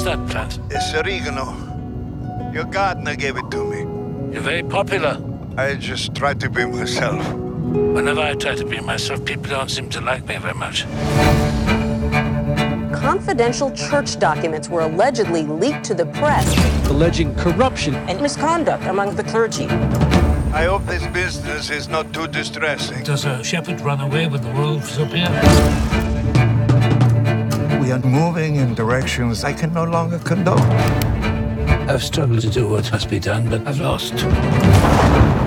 is that plant? It's oregano. Your gardener gave it to me. You're very popular. I just try to be myself. Whenever I try to be myself, people don't seem to like me very much. Confidential church documents were allegedly leaked to the press, alleging corruption and misconduct among the clergy. I hope this business is not too distressing. Does a shepherd run away with the wolves up here? We are moving in directions I can no longer condone. I've struggled to do what must be done, but I've lost.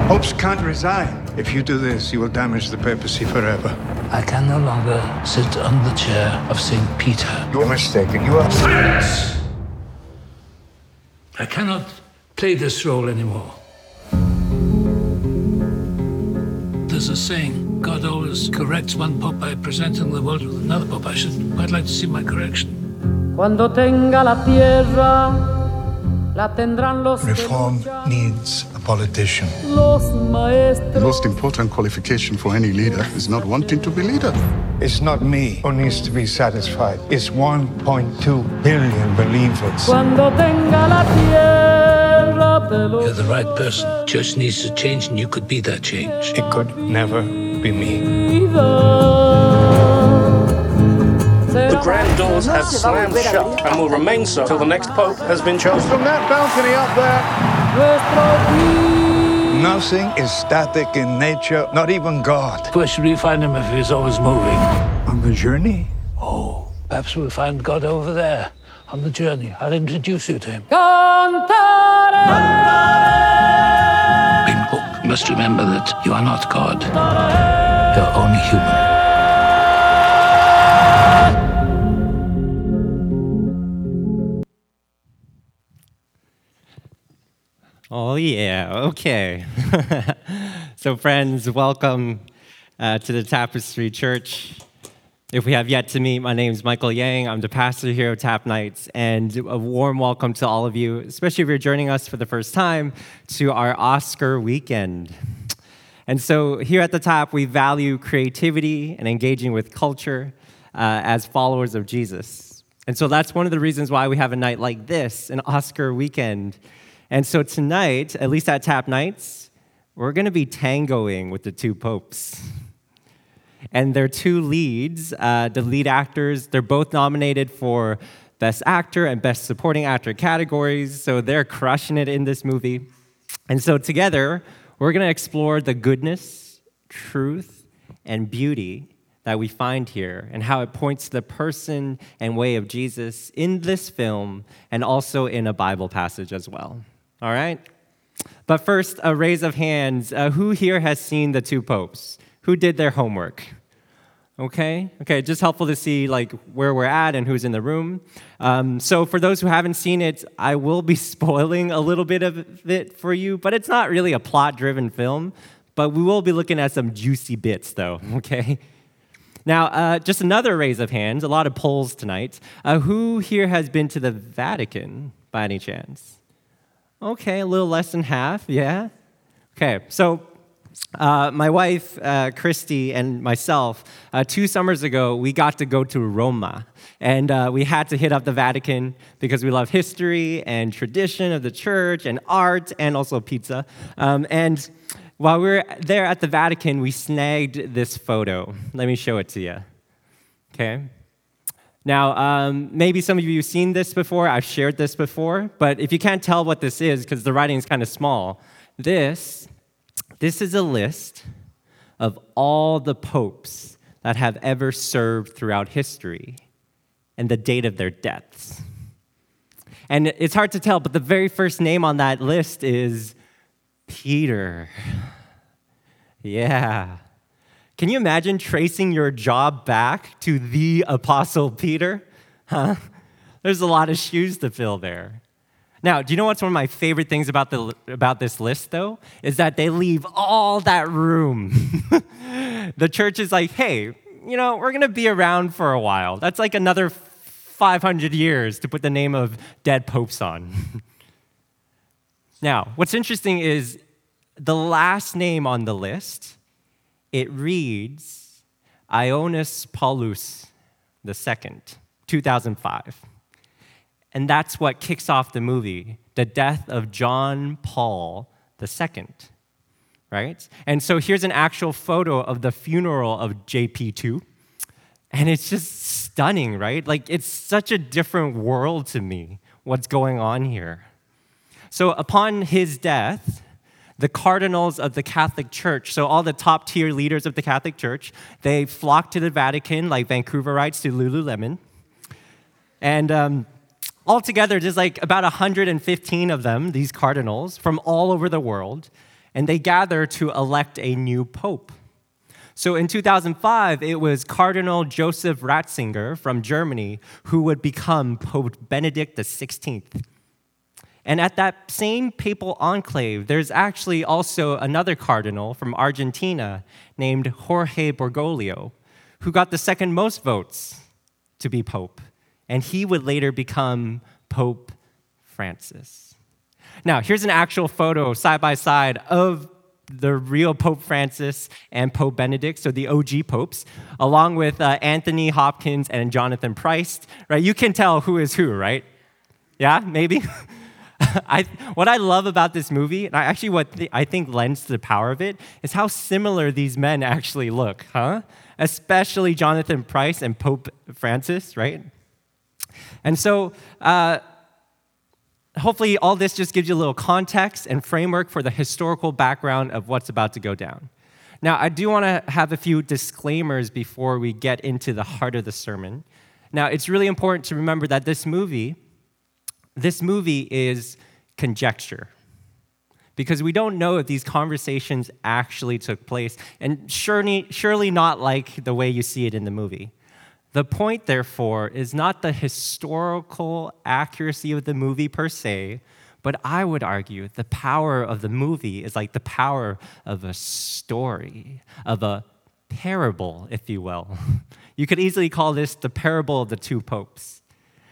Popes can't resign. If you do this, you will damage the papacy forever. I can no longer sit on the chair of St. Peter. You are mistaken. You are. Silence! I cannot play this role anymore. There's a saying God always corrects one pope by presenting the world with another pope. I should quite like to see my correction. Cuando tenga la tierra, la tendrán los Reform needs a politician. The most important qualification for any leader is not wanting to be leader. It's not me who needs to be satisfied. It's 1.2 billion believers. Cuando tenga la tierra You're the right person. Church needs to change, and you could be that change. It could never be me. The grand doors have slammed shut and will remain so till the next pope has been chosen. From that balcony up there, nothing is static in nature, not even God. Where should we find him if he's always moving? On the journey, Oh, perhaps we'll find God over there on the journey. I'll introduce you to him. cantaré. In hope, you must remember that you are not God. You're only human. Oh, yeah. Okay. so, friends, welcome uh, to the Tapestry Church. If we have yet to meet, my name is Michael Yang. I'm the pastor here at Tap Nights, and a warm welcome to all of you, especially if you're joining us for the first time, to our Oscar weekend. And so, here at the Tap, we value creativity and engaging with culture uh, as followers of Jesus. And so, that's one of the reasons why we have a night like this, an Oscar weekend. And so tonight, at least at Tap Nights, we're going to be tangoing with the two popes. And their two leads, uh, the lead actors, they're both nominated for Best Actor and Best Supporting Actor categories, so they're crushing it in this movie. And so together, we're going to explore the goodness, truth, and beauty that we find here and how it points to the person and way of Jesus in this film and also in a Bible passage as well. All right? But first, a raise of hands. Uh, who here has seen the two popes? Who did their homework? Okay, okay, just helpful to see like where we're at and who's in the room. Um, so for those who haven't seen it, I will be spoiling a little bit of it for you, but it's not really a plot-driven film. But we will be looking at some juicy bits, though. Okay. Now, uh, just another raise of hands. A lot of polls tonight. Uh, who here has been to the Vatican by any chance? Okay, a little less than half, yeah? Okay, so uh, my wife, uh, Christy, and myself, uh, two summers ago, we got to go to Roma. And uh, we had to hit up the Vatican because we love history and tradition of the church and art and also pizza. Um, and while we were there at the Vatican, we snagged this photo. Let me show it to you. Okay? Now, um, maybe some of you have seen this before. I've shared this before. But if you can't tell what this is, because the writing is kind of small, this, this is a list of all the popes that have ever served throughout history and the date of their deaths. And it's hard to tell, but the very first name on that list is Peter. Yeah. Can you imagine tracing your job back to the Apostle Peter? Huh? There's a lot of shoes to fill there. Now, do you know what's one of my favorite things about, the, about this list, though? Is that they leave all that room. the church is like, hey, you know, we're going to be around for a while. That's like another 500 years to put the name of dead popes on. now, what's interesting is the last name on the list, it reads Ioannis Paulus II, 2005. And that's what kicks off the movie the death of John Paul II. Right? And so here's an actual photo of the funeral of JP2. And it's just stunning, right? Like, it's such a different world to me, what's going on here. So, upon his death, the cardinals of the Catholic Church, so all the top tier leaders of the Catholic Church, they flocked to the Vatican like Vancouverites to Lululemon. And um, altogether, there's like about 115 of them, these cardinals, from all over the world, and they gather to elect a new pope. So in 2005, it was Cardinal Joseph Ratzinger from Germany who would become Pope Benedict XVI. And at that same papal conclave, there's actually also another cardinal from Argentina named Jorge Bergoglio, who got the second most votes to be pope. And he would later become Pope Francis. Now, here's an actual photo side by side of the real Pope Francis and Pope Benedict, so the OG popes, along with uh, Anthony Hopkins and Jonathan Pryce. Right? You can tell who is who, right? Yeah, maybe. I, what I love about this movie, and I actually what the, I think lends to the power of it, is how similar these men actually look, huh? Especially Jonathan Pryce and Pope Francis, right? And so, uh, hopefully, all this just gives you a little context and framework for the historical background of what's about to go down. Now, I do want to have a few disclaimers before we get into the heart of the sermon. Now, it's really important to remember that this movie this movie is conjecture because we don't know if these conversations actually took place, and surely, surely not like the way you see it in the movie. The point, therefore, is not the historical accuracy of the movie per se, but I would argue the power of the movie is like the power of a story, of a parable, if you will. You could easily call this the parable of the two popes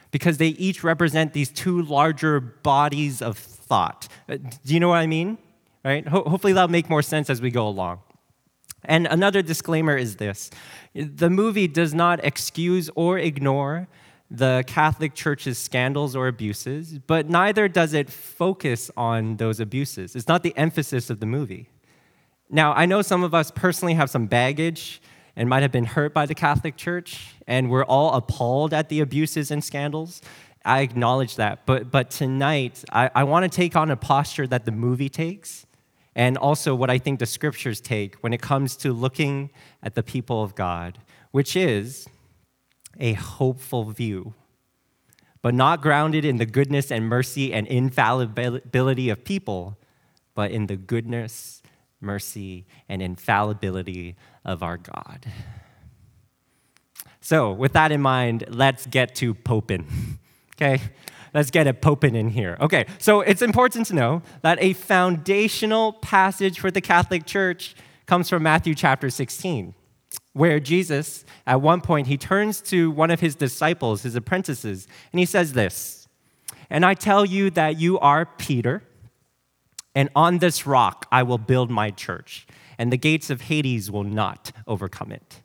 because they each represent these two larger bodies of thought. Uh, do you know what I mean? Right? Ho- hopefully that'll make more sense as we go along. And another disclaimer is this the movie does not excuse or ignore the Catholic Church's scandals or abuses, but neither does it focus on those abuses. It's not the emphasis of the movie. Now, I know some of us personally have some baggage and might have been hurt by the Catholic Church, and we're all appalled at the abuses and scandals. I acknowledge that. But, but tonight, I, I want to take on a posture that the movie takes, and also what I think the scriptures take when it comes to looking at the people of God, which is a hopeful view, but not grounded in the goodness and mercy and infallibility of people, but in the goodness mercy, and infallibility of our God. So, with that in mind, let's get to popin. okay? Let's get a popin in here. Okay, so it's important to know that a foundational passage for the Catholic Church comes from Matthew chapter 16, where Jesus, at one point, he turns to one of his disciples, his apprentices, and he says this And I tell you that you are Peter and on this rock I will build my church, and the gates of Hades will not overcome it.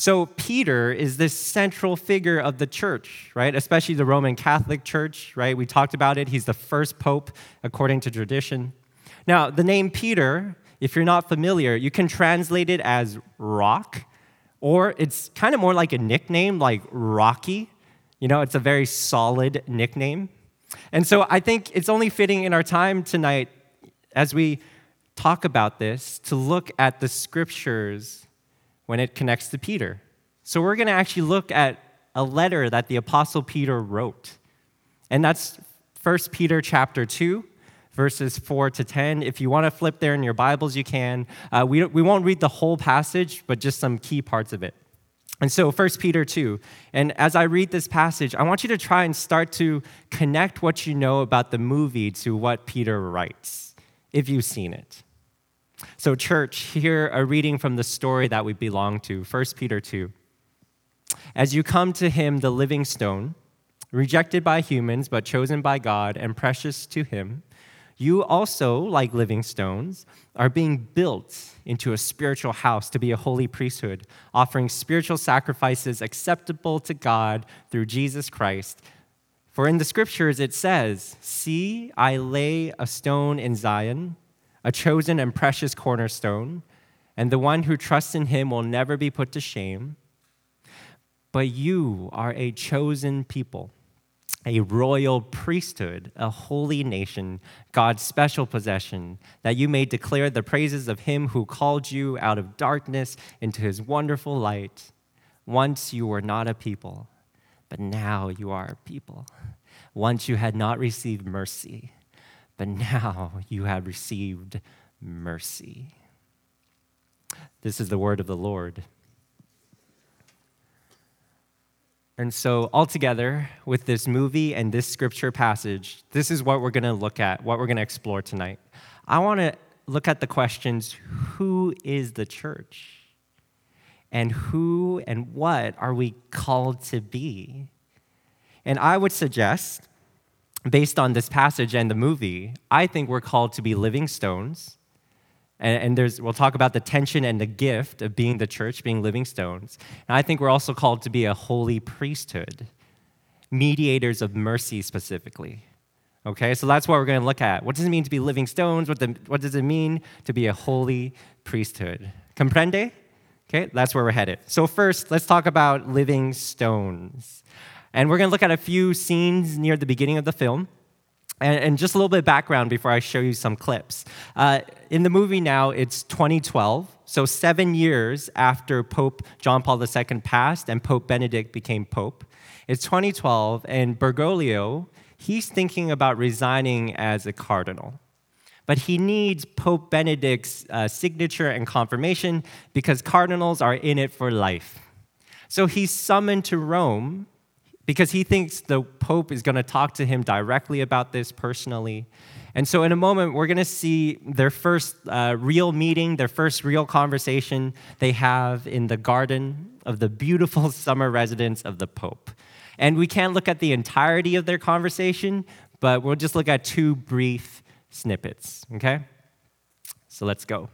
So, Peter is this central figure of the church, right? Especially the Roman Catholic Church, right? We talked about it. He's the first pope according to tradition. Now, the name Peter, if you're not familiar, you can translate it as rock, or it's kind of more like a nickname, like Rocky. You know, it's a very solid nickname. And so I think it's only fitting in our time tonight as we talk about this, to look at the scriptures when it connects to Peter. So we're going to actually look at a letter that the apostle Peter wrote. And that's 1 Peter chapter 2 verses 4 to 10. If you want to flip there in your Bibles, you can. Uh, we, we won't read the whole passage, but just some key parts of it. And so, 1 Peter 2. And as I read this passage, I want you to try and start to connect what you know about the movie to what Peter writes if you've seen it. So, church, here a reading from the story that we belong to, 1 Peter 2. As you come to him, the living stone, rejected by humans, but chosen by God and precious to him, you also, like living stones, are being built into a spiritual house to be a holy priesthood, offering spiritual sacrifices acceptable to God through Jesus Christ. For in the scriptures it says, See, I lay a stone in Zion, a chosen and precious cornerstone, and the one who trusts in him will never be put to shame. But you are a chosen people, a royal priesthood, a holy nation, God's special possession, that you may declare the praises of him who called you out of darkness into his wonderful light. Once you were not a people, but now you are a people. Once you had not received mercy, but now you have received mercy. This is the word of the Lord. And so, altogether, with this movie and this scripture passage, this is what we're going to look at, what we're going to explore tonight. I want to look at the questions who is the church? And who and what are we called to be? And I would suggest, based on this passage and the movie, I think we're called to be living stones. And, and there's, we'll talk about the tension and the gift of being the church, being living stones. And I think we're also called to be a holy priesthood, mediators of mercy specifically. Okay, so that's what we're going to look at. What does it mean to be living stones? What, the, what does it mean to be a holy priesthood? Comprende? Okay, that's where we're headed. So, first, let's talk about living stones. And we're going to look at a few scenes near the beginning of the film. And, just a little bit of background before I show you some clips. Uh, in the movie now, it's 2012, so seven years after Pope John Paul II passed and Pope Benedict became Pope. It's 2012, and Bergoglio, he's thinking about resigning as a cardinal. But he needs Pope Benedict's uh, signature and confirmation because cardinals are in it for life. So he's summoned to Rome because he thinks the Pope is going to talk to him directly about this personally. And so, in a moment, we're going to see their first uh, real meeting, their first real conversation they have in the garden of the beautiful summer residence of the Pope. And we can't look at the entirety of their conversation, but we'll just look at two brief snippets, okay? So let's go.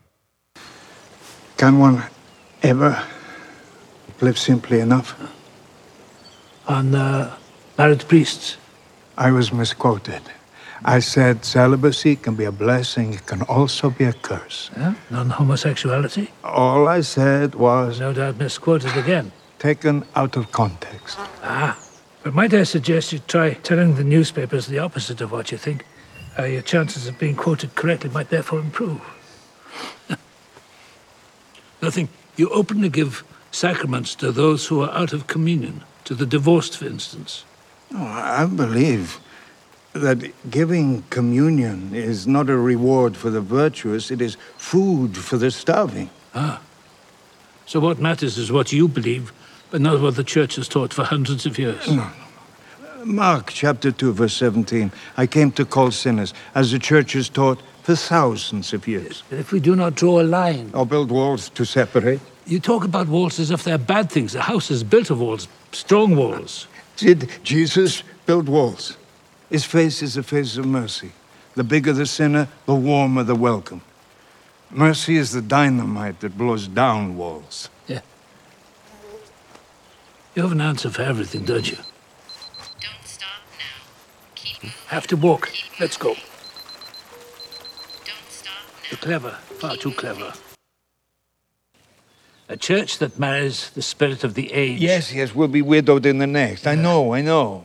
Can one ever live simply enough? On uh, married priests. I was misquoted. I said celibacy can be a blessing, it can also be a curse. Yeah? Non homosexuality. All I said was No doubt misquoted again. taken out of context. Ah. But might I suggest you try telling the newspapers the opposite of what you think? Uh, your chances of being quoted correctly might therefore improve. Nothing. You openly give sacraments to those who are out of communion, to the divorced, for instance. No, I believe that giving communion is not a reward for the virtuous, it is food for the starving. Ah. So what matters is what you believe, but not what the church has taught for hundreds of years. Mark chapter 2, verse 17 I came to call sinners, as the church has taught for thousands of years. But if we do not draw a line, Or build walls to separate. you talk about walls as if they're bad things. A house is built of walls, strong walls. Did Jesus build walls? His face is a face of mercy. The bigger the sinner, the warmer the welcome. Mercy is the dynamite that blows down walls. Yeah. You have an answer for everything, don't you? Don't stop now. Keep hmm. moving. Have to walk. Let's go. Don't stop You're clever, far too clever. A church that marries the spirit of the age. Yes, yes, we'll be widowed in the next. I know, I know.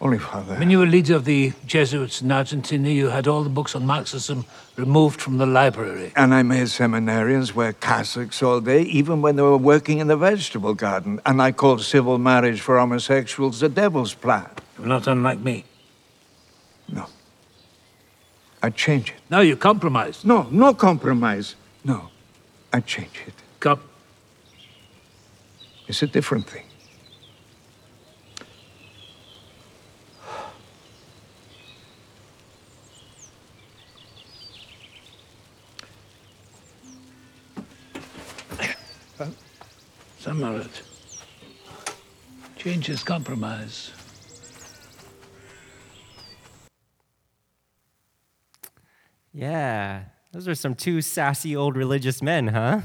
Only, Father. When you were leader of the Jesuits in Argentina, you had all the books on Marxism removed from the library. And I made seminarians wear cassocks all day, even when they were working in the vegetable garden. And I called civil marriage for homosexuals the devil's plan. You're not unlike me. No. I change it. Now you compromise. No, no compromise. No. I change it. Com- It's a different thing. Some are it. Change is compromise. Yeah, those are some two sassy old religious men, huh?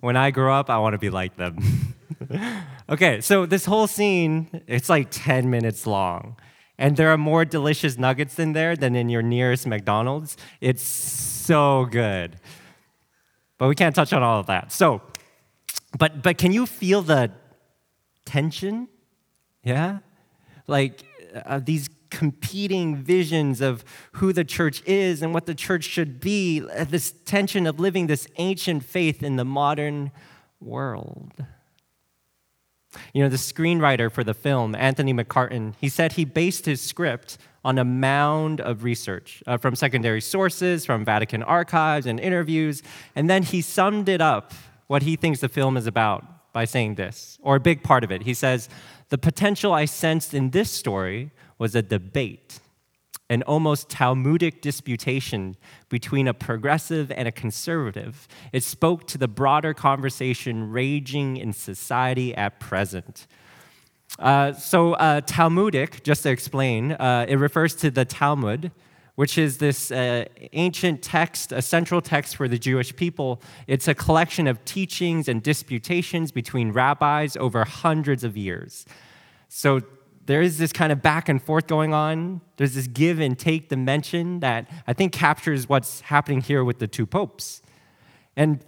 When I grow up, I want to be like them. Okay, so this whole scene, it's like 10 minutes long. And there are more delicious nuggets in there than in your nearest McDonald's. It's so good. But we can't touch on all of that. So, but but can you feel the tension? Yeah? Like uh, these competing visions of who the church is and what the church should be, uh, this tension of living this ancient faith in the modern world. You know, the screenwriter for the film, Anthony McCarten, he said he based his script on a mound of research uh, from secondary sources, from Vatican archives and interviews, and then he summed it up, what he thinks the film is about, by saying this, or a big part of it. He says, The potential I sensed in this story was a debate an almost Talmudic disputation between a progressive and a conservative. It spoke to the broader conversation raging in society at present. Uh, so, uh, Talmudic, just to explain, uh, it refers to the Talmud, which is this uh, ancient text, a central text for the Jewish people. It's a collection of teachings and disputations between rabbis over hundreds of years. So, there is this kind of back and forth going on. There's this give and take dimension that I think captures what's happening here with the two popes. And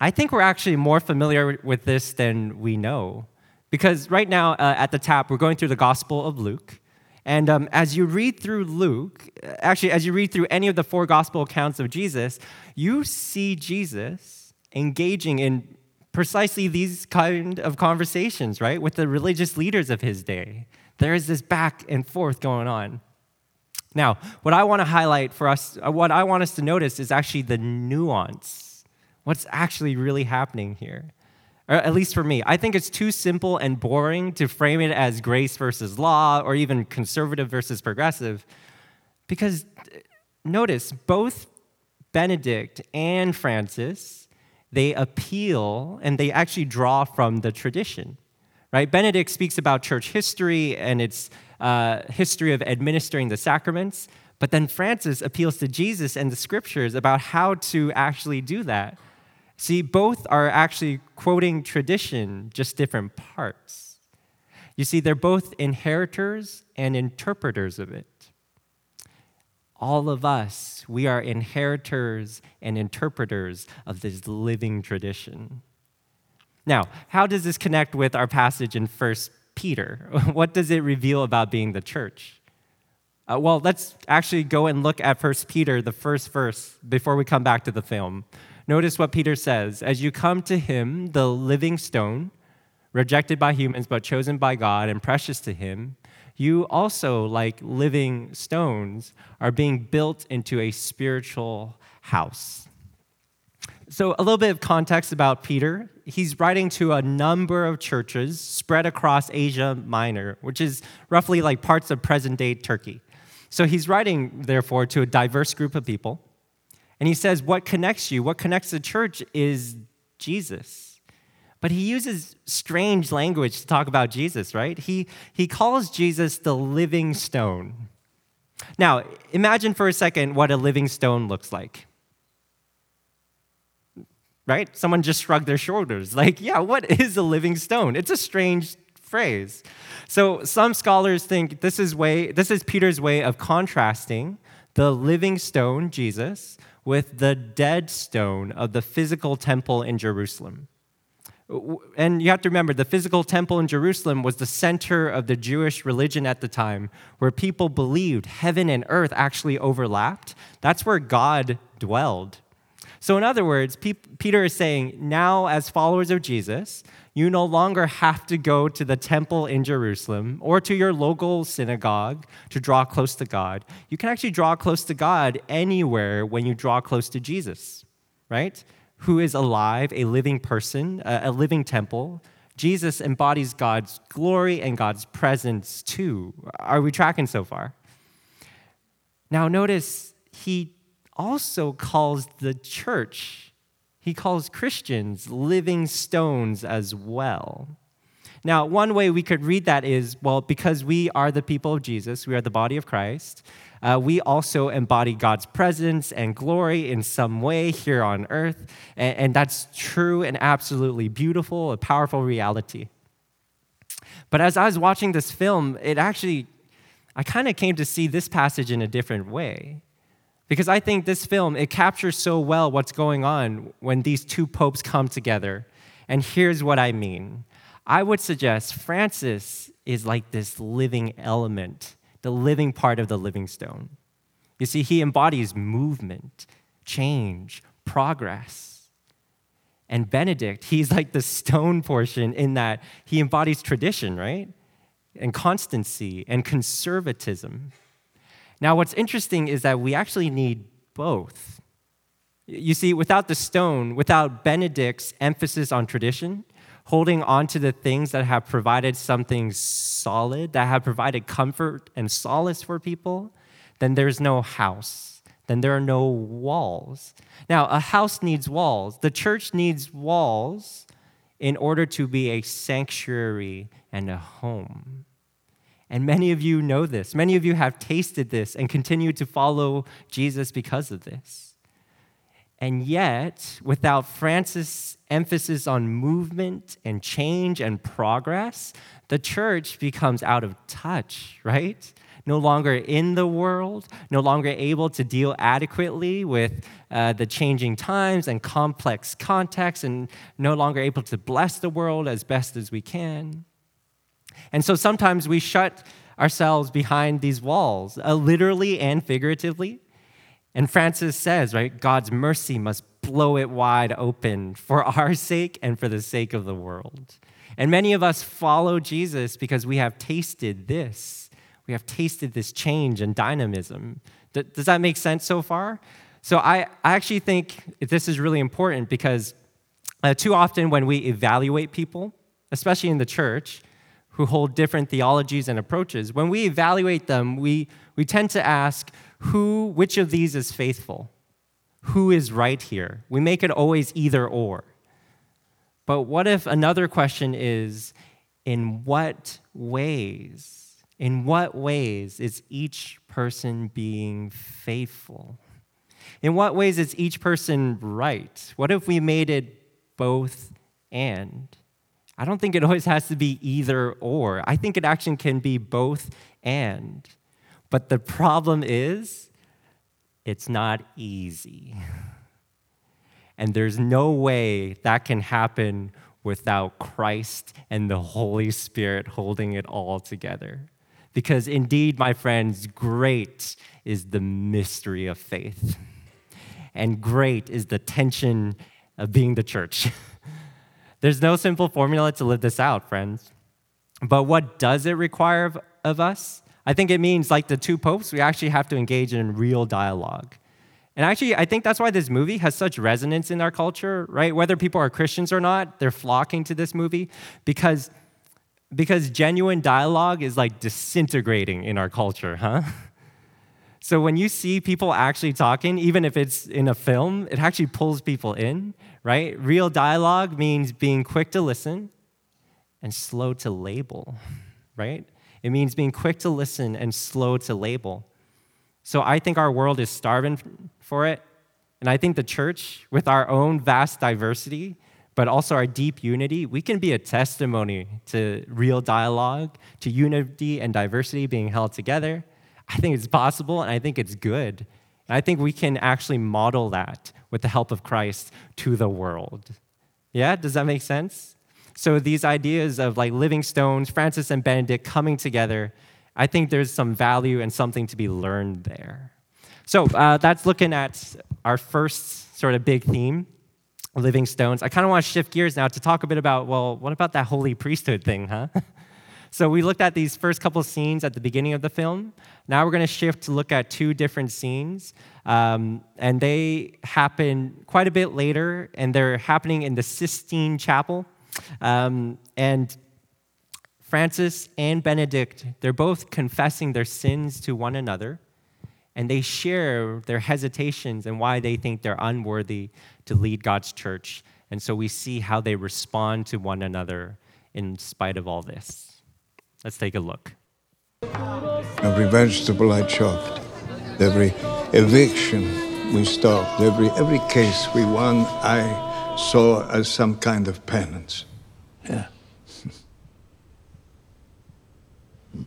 I think we're actually more familiar with this than we know. Because right now uh, at the tap, we're going through the Gospel of Luke. And um, as you read through Luke, actually, as you read through any of the four gospel accounts of Jesus, you see Jesus engaging in precisely these kind of conversations, right, with the religious leaders of his day. There is this back and forth going on. Now, what I want to highlight for us, uh, what I want us to notice is actually the nuance. What's actually really happening here? Or at least for me. I think it's too simple and boring to frame it as grace versus law or even conservative versus progressive. Because uh, notice, both Benedict and Francis they appeal and they actually draw from the tradition. Right? Benedict speaks about church history and its uh, history of administering the sacraments, but then Francis appeals to Jesus and the scriptures about how to actually do that. See, both are actually quoting tradition, just different parts. You see, they're both inheritors and interpreters of it all of us, we are inheritors and interpreters of this living tradition. Now, how does this connect with our passage in 1 Peter? What does it reveal about being the church? Uh, well, let's actually go and look at 1 Peter, the first verse, before we come back to the film. Notice what Peter says As you come to him, the living stone, rejected by humans but chosen by God and precious to him, you also, like living stones, are being built into a spiritual house. So, a little bit of context about Peter. He's writing to a number of churches spread across Asia Minor, which is roughly like parts of present day Turkey. So, he's writing, therefore, to a diverse group of people. And he says, What connects you, what connects the church is Jesus. But he uses strange language to talk about Jesus, right? He, he calls Jesus the living stone. Now, imagine for a second what a living stone looks like. Right? Someone just shrugged their shoulders. Like, yeah, what is a living stone? It's a strange phrase. So some scholars think this is way this is Peter's way of contrasting the living stone, Jesus, with the dead stone of the physical temple in Jerusalem. And you have to remember, the physical temple in Jerusalem was the center of the Jewish religion at the time, where people believed heaven and earth actually overlapped. That's where God dwelled. So, in other words, Peter is saying, now as followers of Jesus, you no longer have to go to the temple in Jerusalem or to your local synagogue to draw close to God. You can actually draw close to God anywhere when you draw close to Jesus, right? who is alive, a living person, a living temple. Jesus embodies God's glory and God's presence too. Are we tracking so far? Now, notice he also calls the church, he calls Christians living stones as well. Now, one way we could read that is well, because we are the people of Jesus, we are the body of Christ, uh, we also embody God's presence and glory in some way here on earth. And, and that's true and absolutely beautiful, a powerful reality. But as I was watching this film, it actually, I kind of came to see this passage in a different way. Because I think this film, it captures so well what's going on when these two popes come together. And here's what I mean I would suggest Francis is like this living element, the living part of the living stone. You see, he embodies movement, change, progress. And Benedict, he's like the stone portion in that he embodies tradition, right? And constancy and conservatism. Now, what's interesting is that we actually need both. You see, without the stone, without Benedict's emphasis on tradition, holding on to the things that have provided something solid, that have provided comfort and solace for people, then there's no house. Then there are no walls. Now, a house needs walls. The church needs walls in order to be a sanctuary and a home. And many of you know this. Many of you have tasted this and continue to follow Jesus because of this. And yet, without Francis' emphasis on movement and change and progress, the church becomes out of touch, right? No longer in the world, no longer able to deal adequately with uh, the changing times and complex contexts, and no longer able to bless the world as best as we can. And so sometimes we shut ourselves behind these walls, uh, literally and figuratively. And Francis says, right, God's mercy must blow it wide open for our sake and for the sake of the world. And many of us follow Jesus because we have tasted this. We have tasted this change and dynamism. Does that make sense so far? So I, I actually think this is really important because uh, too often when we evaluate people, especially in the church, who hold different theologies and approaches, when we evaluate them, we, we tend to ask who, which of these is faithful? Who is right here? We make it always either or. But what if another question is in what ways? In what ways is each person being faithful? In what ways is each person right? What if we made it both and? I don't think it always has to be either or. I think it actually can be both and. But the problem is, it's not easy. And there's no way that can happen without Christ and the Holy Spirit holding it all together. Because indeed, my friends, great is the mystery of faith. And great is the tension of being the church. There's no simple formula to live this out, friends. But what does it require of, of us? I think it means, like the two popes, we actually have to engage in real dialogue. And actually, I think that's why this movie has such resonance in our culture, right? Whether people are Christians or not, they're flocking to this movie because, because genuine dialogue is like disintegrating in our culture, huh? So when you see people actually talking, even if it's in a film, it actually pulls people in, right? Real dialogue means being quick to listen and slow to label, right? It means being quick to listen and slow to label. So I think our world is starving for it. And I think the church, with our own vast diversity, but also our deep unity, we can be a testimony to real dialogue, to unity and diversity being held together I think it's possible and I think it's good. And I think we can actually model that with the help of Christ to the world. Yeah, does that make sense? So these ideas of like living stones, Francis and Benedict coming together, I think there's some value and something to be learned there. So uh, that's looking at our first sort of big theme, living stones. I kind of want to shift gears now to talk a bit about, well, what about that holy priesthood thing, huh? So we looked at these first couple scenes at the beginning of the film. Now we're going to shift to look at two different scenes. Um, and they happen quite a bit later, and they're happening in the Sistine Chapel. Um, and Francis and Benedict, they're both confessing their sins to one another, and they share their hesitations and why they think they're unworthy to lead God's church. And so we see how they respond to one another in spite of all this. Let's take a look. Every vegetable I chopped, every eviction we stopped, every, every case we won, I saw as some kind of penance. Yeah. I'm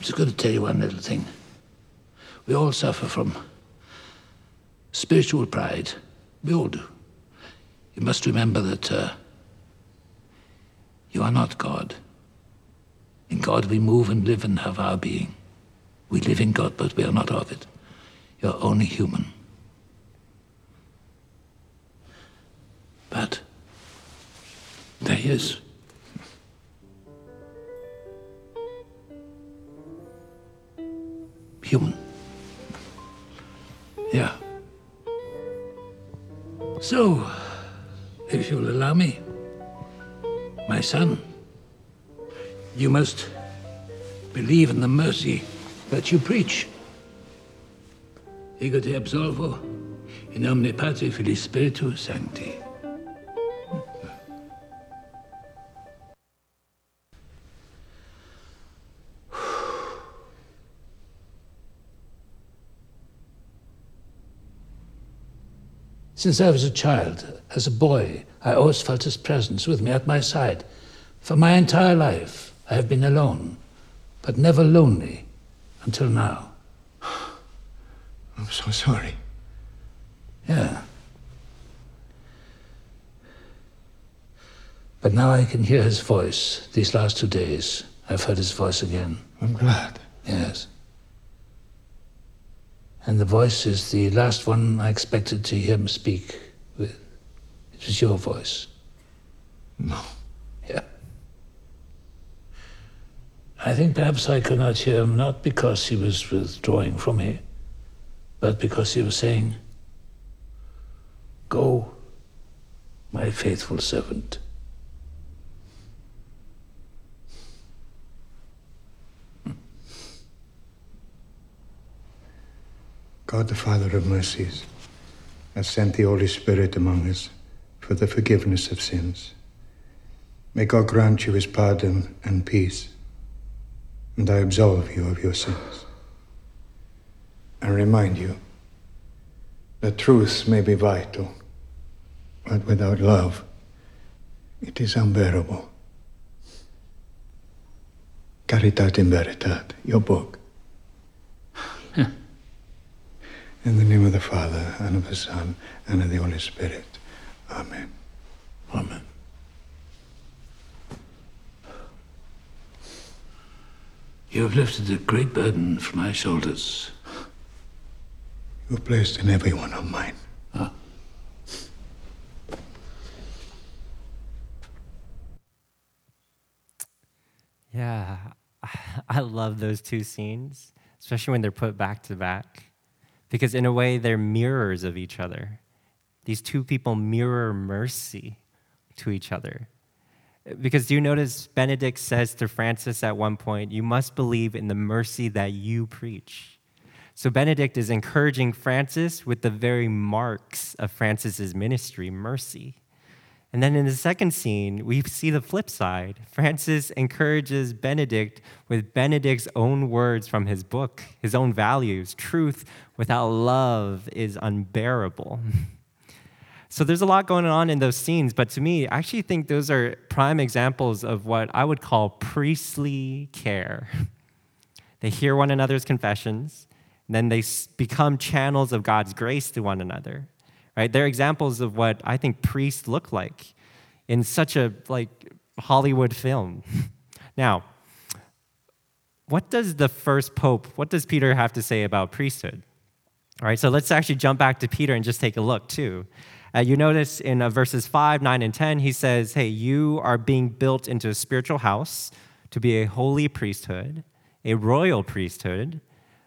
just going to tell you one little thing. We all suffer from spiritual pride. We all do. You must remember that. Uh, you are not God. In God we move and live and have our being. We live in God, but we are not of it. You're only human. But there he is. Human. Yeah. So, if you'll allow me, my son, you must believe in the mercy that you preach. Ego te absolvo, in nomine Patri Filii Spiritus Sancti. Since I was a child, as a boy, I always felt his presence with me at my side. For my entire life, I have been alone, but never lonely until now. I'm so sorry. Yeah. But now I can hear his voice. These last two days, I've heard his voice again. I'm glad. Yes. And the voice is the last one I expected to hear him speak with. It was your voice. No. Yeah. I think perhaps I could not hear him not because he was withdrawing from me, but because he was saying, Go, my faithful servant. God the Father of mercies has sent the Holy Spirit among us for the forgiveness of sins. May God grant you his pardon and peace, and I absolve you of your sins. And remind you that truth may be vital, but without love, it is unbearable. Caritas in Veritate, your book. In the name of the Father, and of the Son, and of the Holy Spirit. Amen. Amen. You have lifted a great burden from my shoulders. You are placed in every one of mine. Ah. Yeah, I love those two scenes, especially when they're put back to back, because in a way, they're mirrors of each other. These two people mirror mercy to each other. Because do you notice Benedict says to Francis at one point, You must believe in the mercy that you preach. So Benedict is encouraging Francis with the very marks of Francis's ministry, mercy. And then in the second scene, we see the flip side. Francis encourages Benedict with Benedict's own words from his book, his own values. Truth without love is unbearable. So there's a lot going on in those scenes, but to me, I actually think those are prime examples of what I would call priestly care. They hear one another's confessions, then they become channels of God's grace to one another. Right? They're examples of what I think priests look like in such a like Hollywood film. now, what does the first pope, what does Peter have to say about priesthood? All right, so let's actually jump back to Peter and just take a look too. Uh, you notice in uh, verses 5, 9, and 10, he says, Hey, you are being built into a spiritual house to be a holy priesthood, a royal priesthood.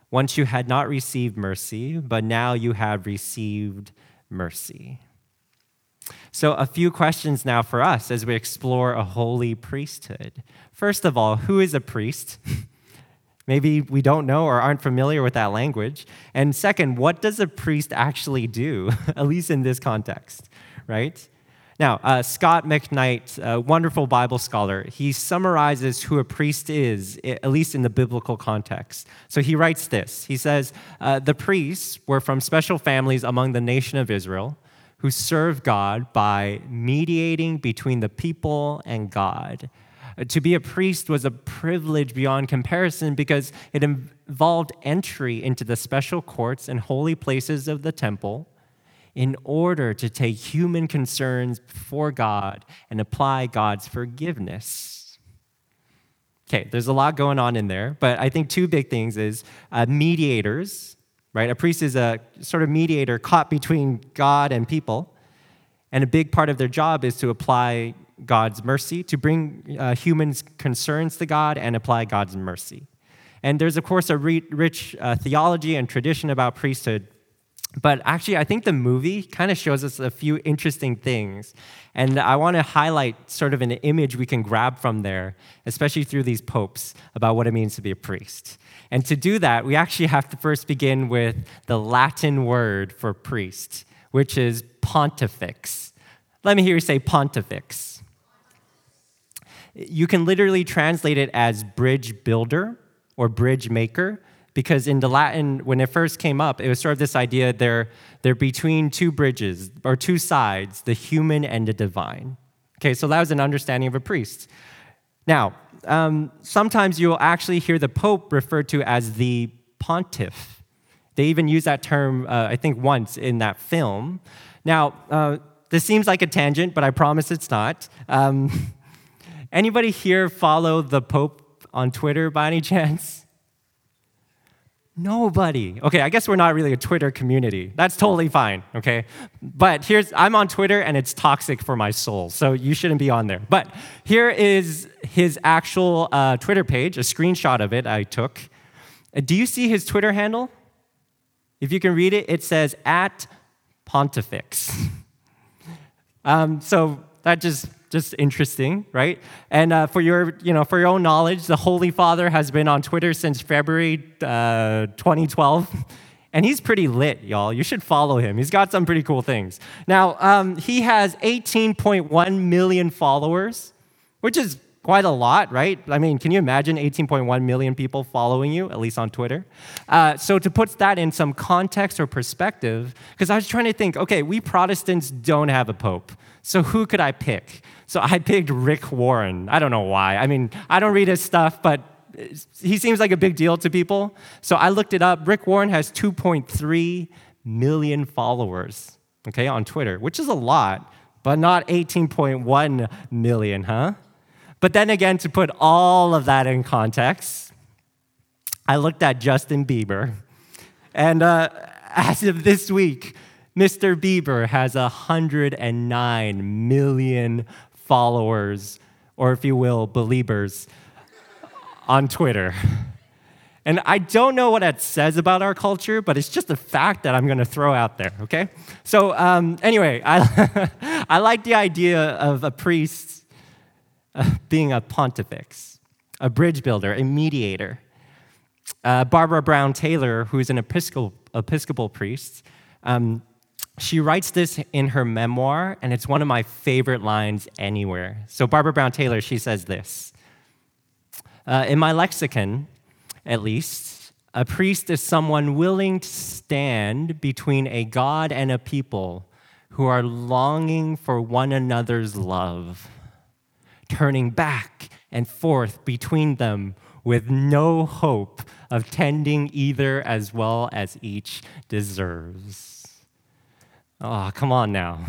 Once you had not received mercy, but now you have received mercy. So, a few questions now for us as we explore a holy priesthood. First of all, who is a priest? Maybe we don't know or aren't familiar with that language. And second, what does a priest actually do, at least in this context, right? Now, uh, Scot McKnight, a wonderful Bible scholar, he summarizes who a priest is, at least in the biblical context. So he writes this He says, uh, The priests were from special families among the nation of Israel who served God by mediating between the people and God To be a priest was a privilege beyond comparison because it involved entry into the special courts and holy places of the temple in order to take human concerns before God and apply God's forgiveness. Okay, there's a lot going on in there, but I think two big things is uh, mediators, right? A priest is a sort of mediator caught between God and people, and a big part of their job is to apply God's mercy, to bring uh, humans' concerns to God and apply God's mercy. And there's, of course, a re- rich uh, theology and tradition about priesthood. But actually, I think the movie kind of shows us a few interesting things. And I want to highlight sort of an image we can grab from there, especially through these popes, about what it means to be a priest. And to do that, we actually have to first begin with the Latin word for priest, which is pontifex. Let me hear you say pontifex. You can literally translate it as bridge builder or bridge maker because in the Latin, when it first came up, it was sort of this idea they're, they're between two bridges or two sides, the human and the divine. Okay, so that was an understanding of a priest. Now, um, sometimes you'll actually hear the Pope referred to as the pontiff. They even use that term, uh, I think, once in that film. Now, uh, this seems like a tangent, but I promise it's not. Um, anybody here follow the Pope on Twitter by any chance? Nobody. Okay, I guess we're not really a Twitter community. That's totally fine, okay? But here's, I'm on Twitter and it's toxic for my soul, so you shouldn't be on there. But here is his actual uh, Twitter page, a screenshot of it I took. Uh, Do you see his Twitter handle? If you can read it, it says at Pontifex. um, so that just just interesting, right? And uh, for your, you know, for your own knowledge, the Holy Father has been on Twitter since February uh, 2012, and he's pretty lit, y'all. You should follow him. He's got some pretty cool things. Now, um, he has 18.1 million followers, which is quite a lot, right? I mean, can you imagine 18.1 million people following you, at least on Twitter? Uh, so, to put that in some context or perspective, because I was trying to think, okay, we Protestants don't have a pope. So, who could I pick? So, I picked Rick Warren. I don't know why. I mean, I don't read his stuff, but he seems like a big deal to people. So, I looked it up. Rick Warren has 2.3 million followers, okay, on Twitter, which is a lot, but not 18.1 million, huh? But then again, to put all of that in context, I looked at Justin Bieber. And uh, as of this week, Mr. Bieber has 109 million followers, or if you will, believers, on Twitter. And I don't know what that says about our culture, but it's just a fact that I'm going to throw out there, okay? So, um, anyway, I, I like the idea of a priest uh, being a pontifex, a bridge builder, a mediator. Uh, Barbara Brown Taylor, who's an Episcopal, Episcopal priest, um, she writes this in her memoir, and it's one of my favorite lines anywhere. So, Barbara Brown Taylor, she says this uh, In my lexicon, at least, a priest is someone willing to stand between a God and a people who are longing for one another's love turning back and forth between them with no hope of tending either as well as each deserves. Oh, come on now.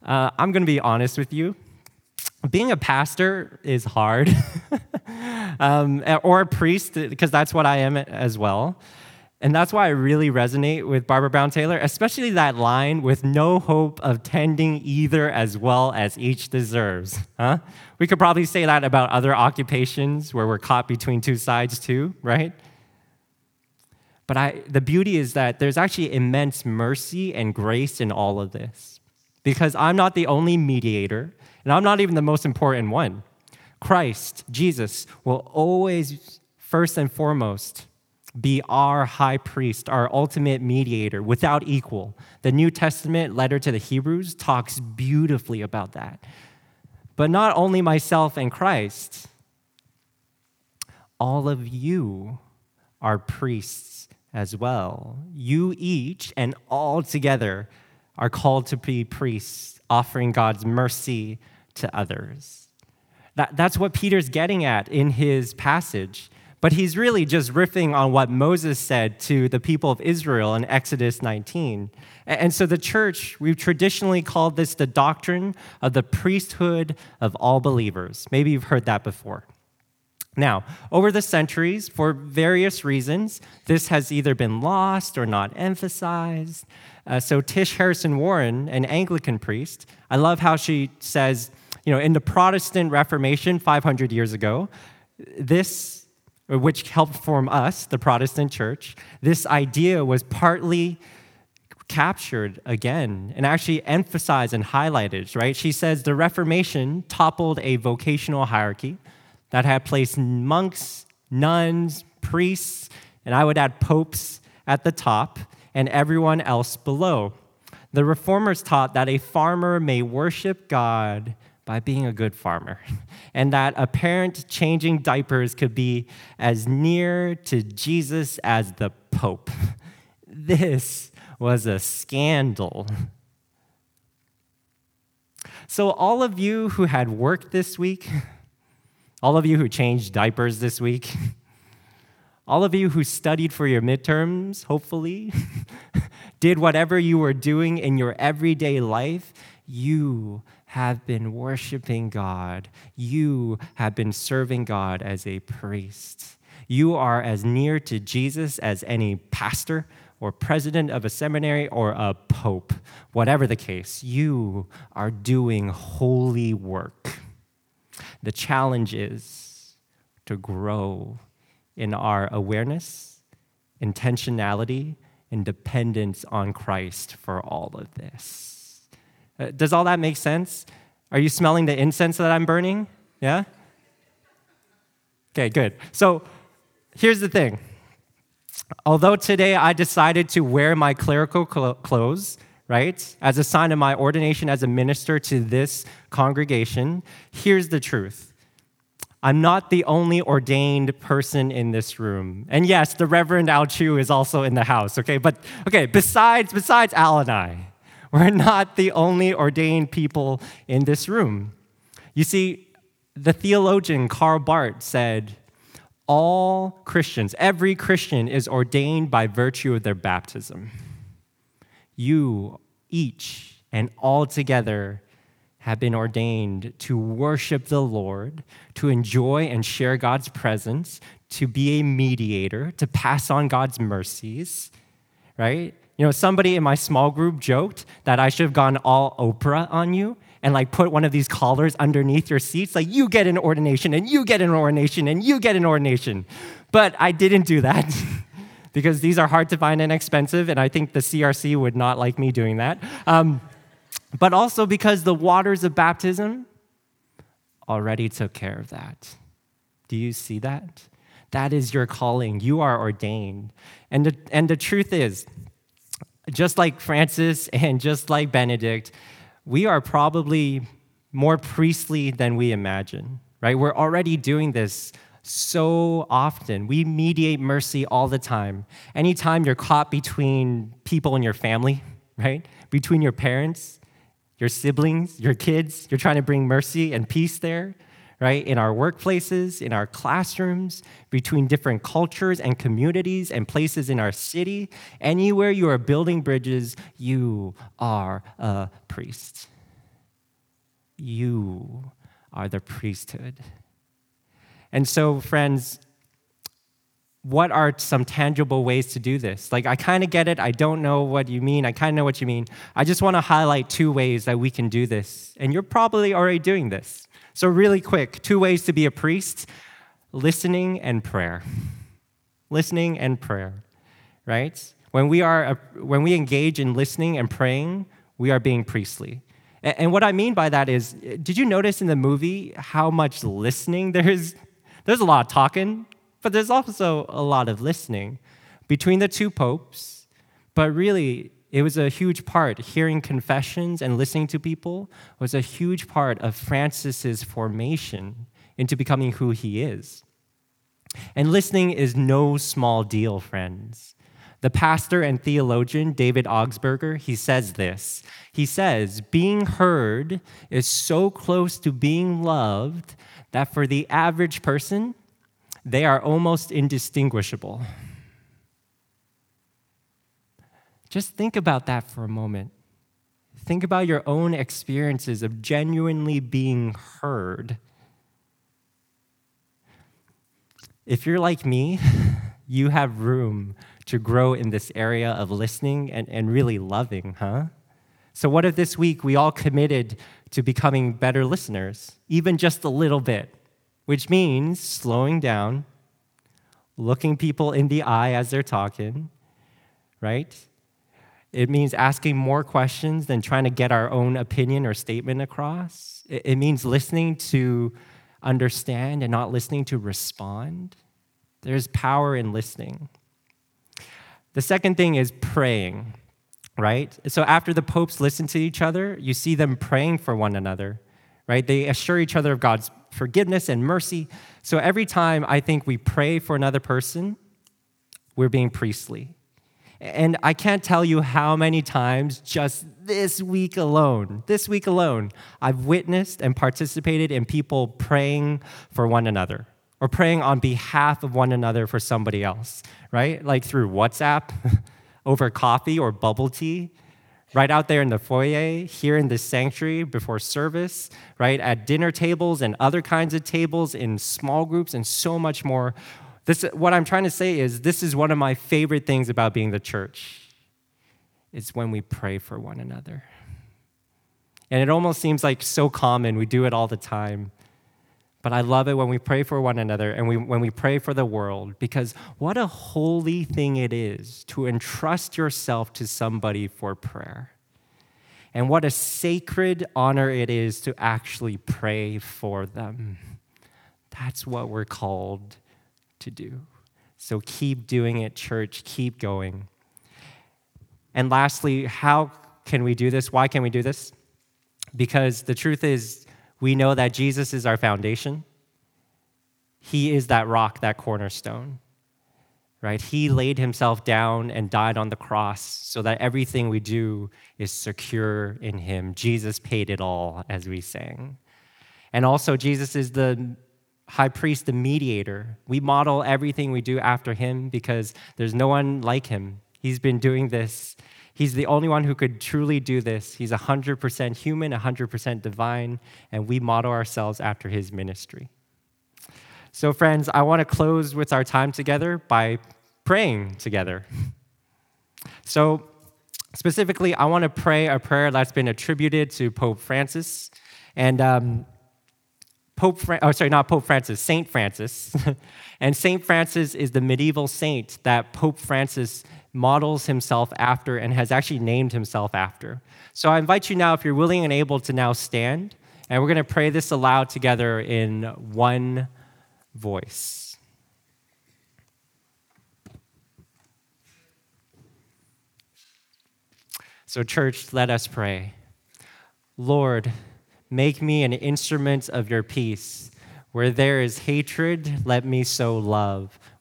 Uh, I'm going to be honest with you. Being a pastor is hard, um, or a priest, because that's what I am as well. And that's why I really resonate with Barbara Brown Taylor, especially that line with no hope of tending either as well as each deserves. Huh? We could probably say that about other occupations where we're caught between two sides too, right? But I, the beauty is that there's actually immense mercy and grace in all of this. Because I'm not the only mediator, and I'm not even the most important one. Christ, Jesus, will always, first and foremost, be our high priest, our ultimate mediator without equal. The New Testament letter to the Hebrews talks beautifully about that. But not only myself and Christ, all of you are priests as well. You each and all together are called to be priests, offering God's mercy to others. That, that's what Peter's getting at in his passage. But he's really just riffing on what Moses said to the people of Israel in Exodus 19. And so the church, we've traditionally called this the doctrine of the priesthood of all believers. Maybe you've heard that before. Now, over the centuries, for various reasons, this has either been lost or not emphasized. Uh, so, Tish Harrison Warren, an Anglican priest, I love how she says, you know, in the Protestant Reformation 500 years ago, this, which helped form us, the Protestant church, this idea was partly captured again and actually emphasized and highlighted, right? She says the Reformation toppled a vocational hierarchy that had placed monks, nuns, priests, and I would add popes at the top and everyone else below. The reformers taught that a farmer may worship God by being a good farmer, and that a parent changing diapers could be as near to Jesus as the Pope. This was a scandal. So, all of you who had work this week, all of you who changed diapers this week, all of you who studied for your midterms, hopefully, did whatever you were doing in your everyday life, you have been worshiping God. You have been serving God as a priest. You are as near to Jesus as any pastor or president of a seminary or a pope, whatever the case, you are doing holy work. The challenge is to grow in our awareness, intentionality, and dependence on Christ for all of this. Uh, does all that make sense? Are you smelling the incense that I'm burning? Yeah? Okay, good. So here's the thing Although today I decided to wear my clerical clothes, right, as a sign of my ordination as a minister to this congregation, here's the truth. I'm not the only ordained person in this room. And yes, the Reverend Al Chu is also in the house, okay? But okay, besides besides Al and I, we're not the only ordained people in this room. You see, the theologian Karl Barth said, all Christians, every Christian is ordained by virtue of their baptism. You, each and all together, have been ordained to worship the Lord, to enjoy and share God's presence, to be a mediator, to pass on God's mercies, right? You know, somebody in my small group joked that I should have gone all Oprah on you and like put one of these collars underneath your seats. Like, you get an ordination, and you get an ordination, and you get an ordination. But I didn't do that because these are hard to find and expensive, and I think the CRC would not like me doing that. Um, but also because the waters of baptism already took care of that. Do you see that? That is your calling. You are ordained. And the, and the truth is, just like Francis and just like Benedict, we are probably more priestly than we imagine, right? We're already doing this so often. We mediate mercy all the time. Anytime you're caught between people in your family, right? Between your parents, your siblings, your kids, you're trying to bring mercy and peace there, right? In our workplaces, in our classrooms, between different cultures and communities and places in our city, anywhere you are building bridges, you are a priest. You are the priesthood. And so, friends, what are some tangible ways to do this? Like, I kind of get it. I don't know what you mean. I kind of know what you mean. I just want to highlight two ways that we can do this. And you're probably already doing this. So, really quick two ways to be a priest listening and prayer. Listening and prayer, right? When we, are, uh, when we engage in listening and praying, we are being priestly. And what I mean by that is, did you notice in the movie how much listening there is? There's a lot of talking, but there's also a lot of listening between the two popes. But really, it was a huge part. Hearing confessions and listening to people was a huge part of Francis's formation into becoming who he is. And listening is no small deal, friends. The pastor and theologian David Augsburger, he says this. He says, being heard is so close to being loved that for the average person, they are almost indistinguishable. Just think about that for a moment. Think about your own experiences of genuinely being heard. If you're like me, you have room to grow in this area of listening and, and really loving, huh? So, what if this week we all committed to becoming better listeners, even just a little bit, which means slowing down, looking people in the eye as they're talking, right? It means asking more questions than trying to get our own opinion or statement across. It, means listening to understand and not listening to respond. There's power in listening. The second thing is praying, right? So after the popes listen to each other, you see them praying for one another, right? They assure each other of God's forgiveness and mercy. So every time I think we pray for another person, we're being priestly. And I can't tell you how many times just this week alone, this week alone, I've witnessed and participated in people praying for one another or praying on behalf of one another for somebody else, right? Like through WhatsApp, over coffee or bubble tea, right out there in the foyer, here in the sanctuary before service, right? At dinner tables and other kinds of tables, in small groups, and so much more. This, what I'm trying to say is, this is one of my favorite things about being the church. It's when we pray for one another. And it almost seems like so common, we do it all the time. But I love it when we pray for one another and we, when we pray for the world, because what a holy thing it is to entrust yourself to somebody for prayer. And what a sacred honor it is to actually pray for them. That's what we're called to do. So keep doing it, church. Keep going. And lastly, how can we do this? Why can we do this? Because the truth is, we know that Jesus is our foundation. He is that rock, that cornerstone, right? He laid himself down and died on the cross so that everything we do is secure in him. Jesus paid it all, as we sang. And also, Jesus is the high priest, the mediator. We model everything we do after him because there's no one like him. He's been doing this. He's the only one who could truly do this. He's 100% human, 100% divine, and we model ourselves after his ministry. So, friends, I want to close with our time together by praying together. So, specifically, I want to pray a prayer that's been attributed to Pope Francis. And um, Pope, Fra- oh, sorry, not Pope Francis, Saint Francis. and Saint Francis is the medieval saint that Pope Francis models himself after and has actually named himself after. So I invite you now, if you're willing and able to now stand, and we're going to pray this aloud together in one voice. So, church, let us pray. Lord, Make me an instrument of your peace. Where there is hatred, let me sow love.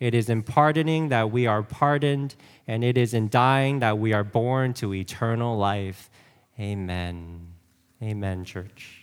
it is in pardoning that we are pardoned, and it is in dying that we are born to eternal life. Amen. Amen, church.